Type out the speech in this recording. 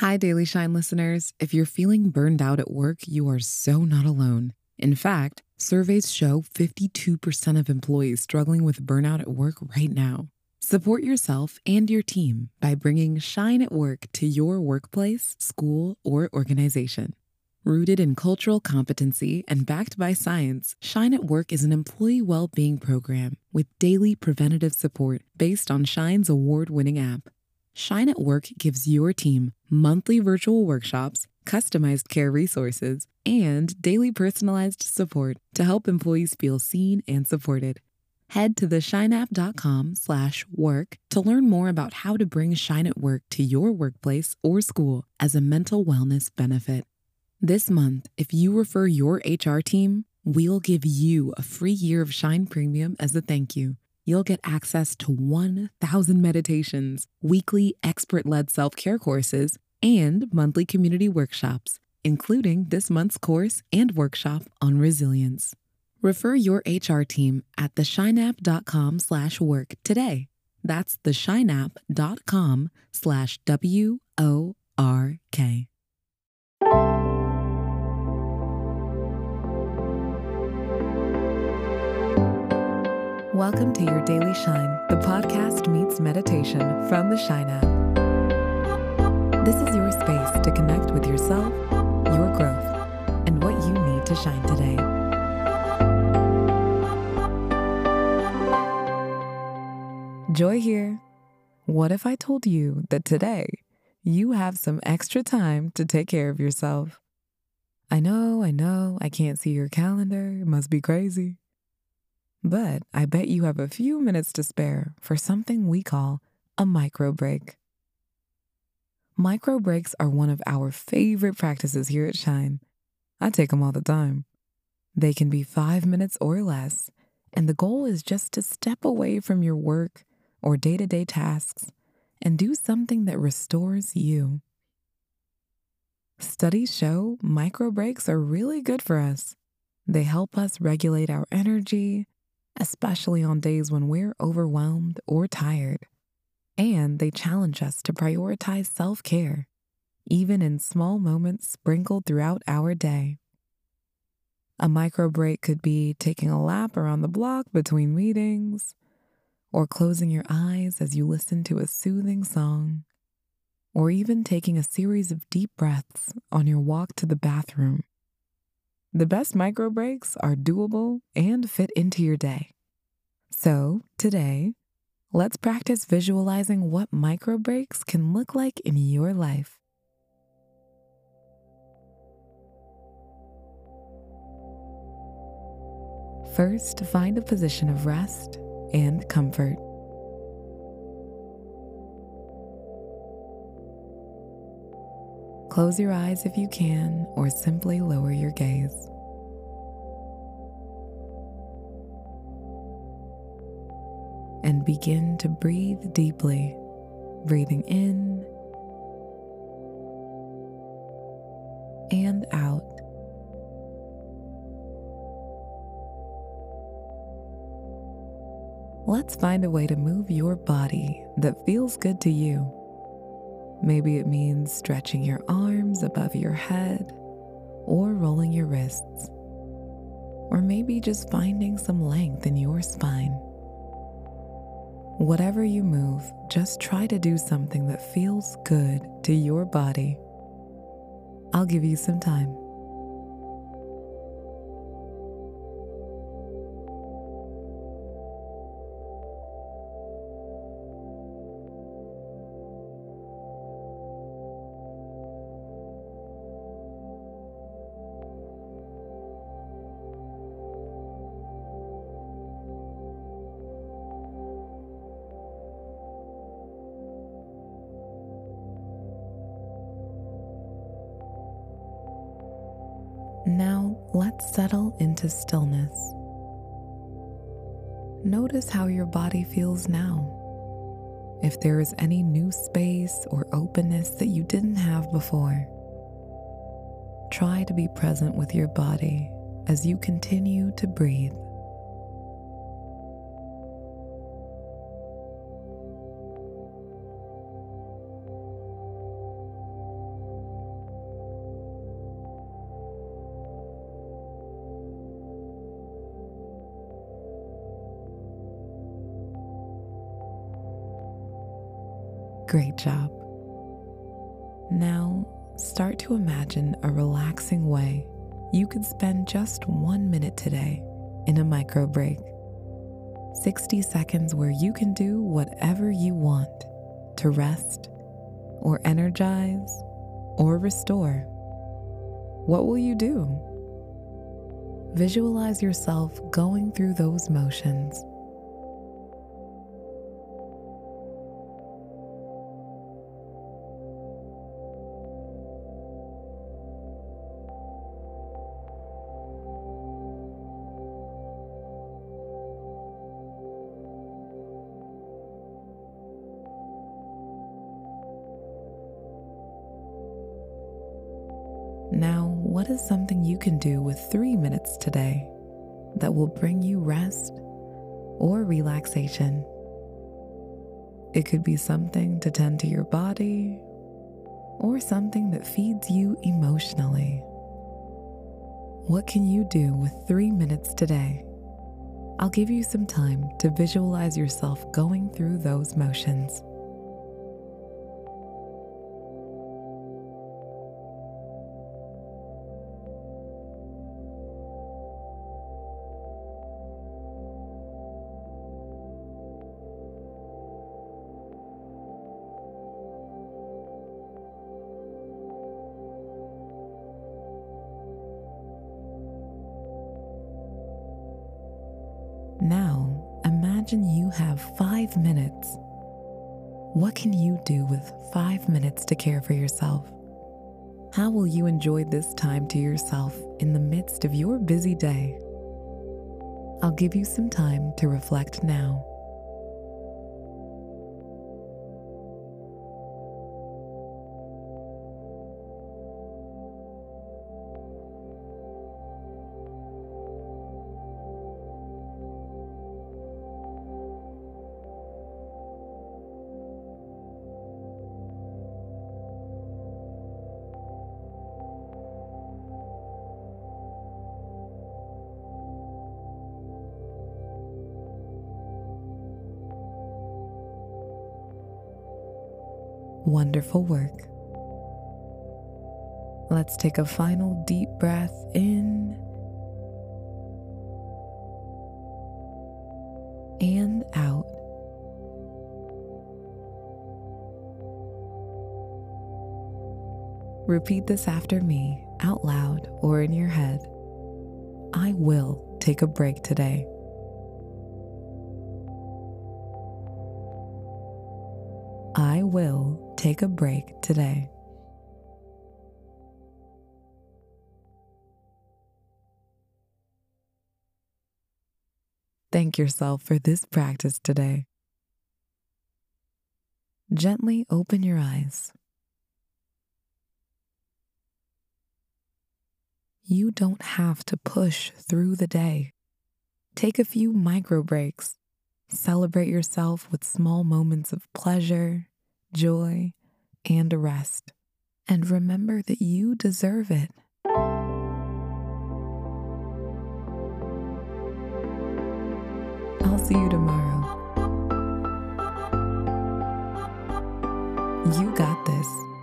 Hi, Daily Shine listeners. If you're feeling burned out at work, you are so not alone. In fact, surveys show 52% of employees struggling with burnout at work right now. Support yourself and your team by bringing Shine at Work to your workplace, school, or organization. Rooted in cultural competency and backed by science, Shine at Work is an employee well being program with daily preventative support based on Shine's award winning app. Shine at Work gives your team monthly virtual workshops, customized care resources, and daily personalized support to help employees feel seen and supported. Head to theshineapp.com slash work to learn more about how to bring Shine at Work to your workplace or school as a mental wellness benefit. This month, if you refer your HR team, we'll give you a free year of Shine Premium as a thank you you'll get access to 1,000 meditations, weekly expert led self care courses, and monthly community workshops, including this month's course and workshop on resilience. Refer your HR team at theshineapp.com slash work today. That's theshineapp.com slash W Welcome to your Daily Shine, the podcast meets meditation from the Shine app. This is your space to connect with yourself, your growth, and what you need to shine today. Joy here. What if I told you that today you have some extra time to take care of yourself? I know, I know, I can't see your calendar. It must be crazy. But I bet you have a few minutes to spare for something we call a micro break. Micro breaks are one of our favorite practices here at Shine. I take them all the time. They can be five minutes or less, and the goal is just to step away from your work or day to day tasks and do something that restores you. Studies show micro breaks are really good for us. They help us regulate our energy, especially on days when we're overwhelmed or tired. And they challenge us to prioritize self care, even in small moments sprinkled throughout our day. A micro break could be taking a lap around the block between meetings, or closing your eyes as you listen to a soothing song, or even taking a series of deep breaths on your walk to the bathroom. The best micro breaks are doable and fit into your day. So, today, let's practice visualizing what micro breaks can look like in your life. First, find a position of rest and comfort. Close your eyes if you can, or simply lower your gaze. and begin to breathe deeply, breathing in and out. Let's find a way to move your body that feels good to you. Maybe it means stretching your arms above your head or rolling your wrists. Or maybe just finding some length in your spine. Whatever you move, just try to do something that feels good to your body. I'll give you some time. Now let's settle into stillness. Notice how your body feels now. If there is any new space or openness that you didn't have before, try to be present with your body as you continue to breathe. Great job. Now, start to imagine a relaxing way you could spend just one minute today in a micro break. 60 seconds where you can do whatever you want to rest or energize or restore. What will you do? Visualize yourself going through those motions Now, what is something you can do with three minutes today that will bring you rest or relaxation? It could be something to tend to your body or something that feeds you emotionally. What can you do with three minutes today? I'll give you some time to visualize yourself going through those motions. Now, imagine you have five minutes. What can you do with five minutes to care for yourself? How will you enjoy this time to yourself in the midst of your busy day? I'll give you some time to reflect now. Wonderful work. Let's take a final deep breath in and out. Repeat this after me out loud or in your head. I will take a break today. I will take a break today. Thank yourself for this practice today. Gently open your eyes. You don't have to push through the day. Take a few micro breaks. Celebrate yourself with small moments of pleasure, joy, and rest. And remember that you deserve it. I'll see you tomorrow. You got this.